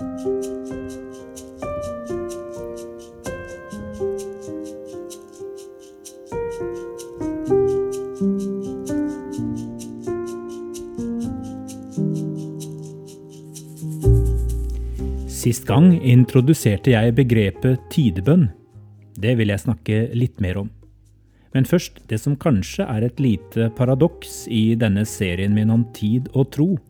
Sist gang introduserte jeg begrepet tidebønn. Det vil jeg snakke litt mer om. Men først det som kanskje er et lite paradoks i denne serien min om tid og tro.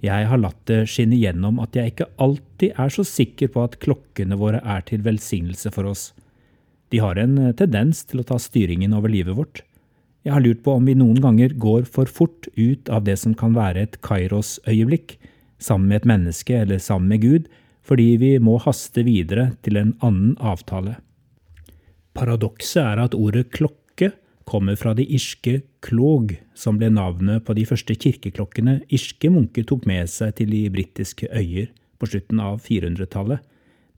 Jeg har latt det skinne gjennom at jeg ikke alltid er så sikker på at klokkene våre er til velsignelse for oss. De har en tendens til å ta styringen over livet vårt. Jeg har lurt på om vi noen ganger går for fort ut av det som kan være et Kairos-øyeblikk, sammen med et menneske eller sammen med Gud, fordi vi må haste videre til en annen avtale. Paradokset er at ordet klokke kommer fra de irske klog, som ble navnet på de første kirkeklokkene irske munker tok med seg til de britiske øyer på slutten av 400-tallet.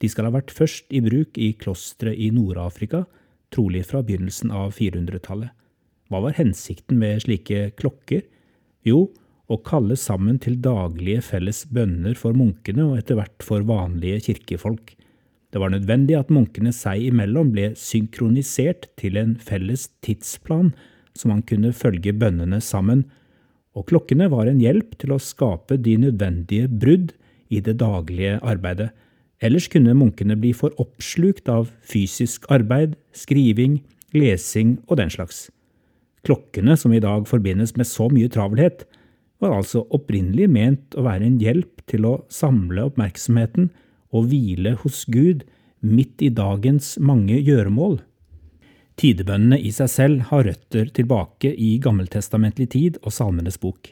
De skal ha vært først i bruk i klostre i Nord-Afrika, trolig fra begynnelsen av 400-tallet. Hva var hensikten med slike klokker? Jo, å kalle sammen til daglige felles bønner for munkene og etter hvert for vanlige kirkefolk. Det var nødvendig at munkene seg imellom ble synkronisert til en felles tidsplan, så man kunne følge bønnene sammen, og klokkene var en hjelp til å skape de nødvendige brudd i det daglige arbeidet. Ellers kunne munkene bli for oppslukt av fysisk arbeid, skriving, lesing og den slags. Klokkene, som i dag forbindes med så mye travelhet, var altså opprinnelig ment å være en hjelp til å samle oppmerksomheten og hvile hos Gud midt i dagens mange gjøremål. Tidebønnene i seg selv har røtter tilbake i gammeltestamentlig tid og Salmenes bok.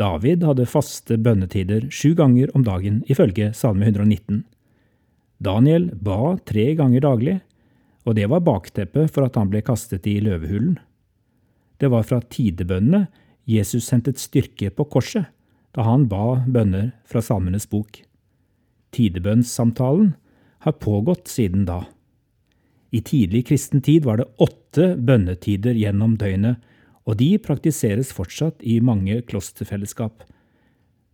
David hadde faste bønnetider sju ganger om dagen, ifølge Salme 119. Daniel ba tre ganger daglig, og det var bakteppet for at han ble kastet i løvehulen. Det var fra tidebønnene Jesus hentet styrke på korset da han ba bønner fra Salmenes bok. Tidebønnssamtalen har pågått siden da. I tidlig kristen tid var det åtte bønnetider gjennom døgnet, og de praktiseres fortsatt i mange klosterfellesskap.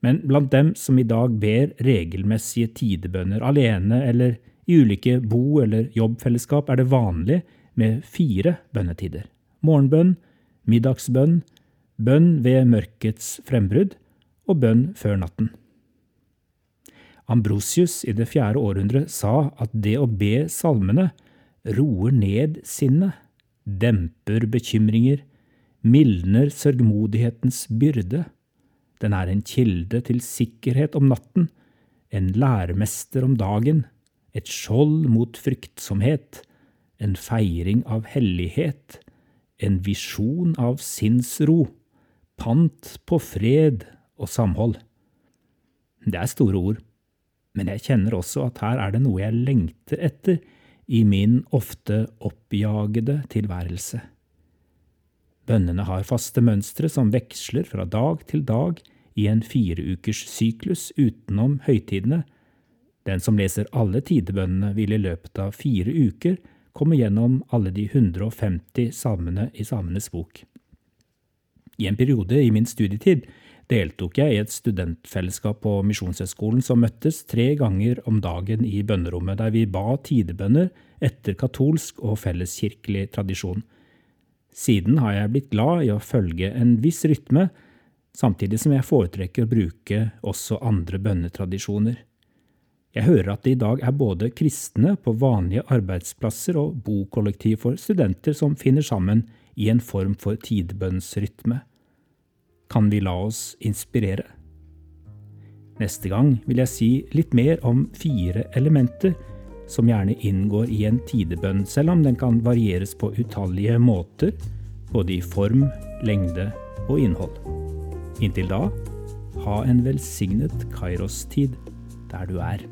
Men blant dem som i dag ber regelmessige tidebønner alene eller i ulike bo- eller jobbfellesskap, er det vanlig med fire bønnetider. Morgenbønn, middagsbønn, bønn ved mørkets frembrudd og bønn før natten. Ambrosius i det fjerde århundret sa at det å be salmene roer ned sinnet, demper bekymringer, mildner sørgmodighetens byrde. Den er en kilde til sikkerhet om natten, en læremester om dagen, et skjold mot fryktsomhet, en feiring av hellighet, en visjon av sinnsro, pant på fred og samhold. Det er store ord, men jeg kjenner også at her er det noe jeg lengter etter i min ofte oppjagede tilværelse. Bønnene har faste mønstre som veksler fra dag til dag i en fireukers syklus utenom høytidene. Den som leser alle tidebønnene, vil i løpet av fire uker komme gjennom alle de 150 salmene i Salmenes bok. I en periode i min studietid deltok jeg i et studentfellesskap på Misjonshøgskolen som møttes tre ganger om dagen i bønnerommet, der vi ba tidebønner etter katolsk og felleskirkelig tradisjon. Siden har jeg blitt glad i å følge en viss rytme, samtidig som jeg foretrekker å bruke også andre bønnetradisjoner. Jeg hører at det i dag er både kristne på vanlige arbeidsplasser og bokollektiv for studenter som finner sammen i en form for tidbønnsrytme. Kan vi la oss inspirere? Neste gang vil jeg si litt mer om fire elementer som gjerne inngår i en tidebønn, selv om den kan varieres på utallige måter, både i form, lengde og innhold. Inntil da, ha en velsignet Kairos-tid der du er.